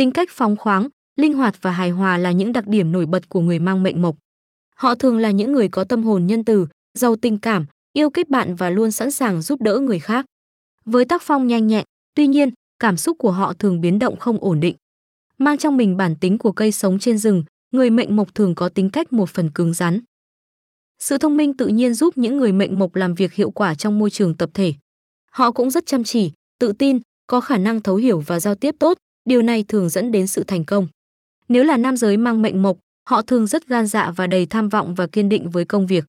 Tính cách phóng khoáng, linh hoạt và hài hòa là những đặc điểm nổi bật của người mang mệnh mộc. Họ thường là những người có tâm hồn nhân từ, giàu tình cảm, yêu kết bạn và luôn sẵn sàng giúp đỡ người khác. Với tác phong nhanh nhẹn, tuy nhiên, cảm xúc của họ thường biến động không ổn định. Mang trong mình bản tính của cây sống trên rừng, người mệnh mộc thường có tính cách một phần cứng rắn. Sự thông minh tự nhiên giúp những người mệnh mộc làm việc hiệu quả trong môi trường tập thể. Họ cũng rất chăm chỉ, tự tin, có khả năng thấu hiểu và giao tiếp tốt, điều này thường dẫn đến sự thành công. Nếu là nam giới mang mệnh mộc, họ thường rất gan dạ và đầy tham vọng và kiên định với công việc.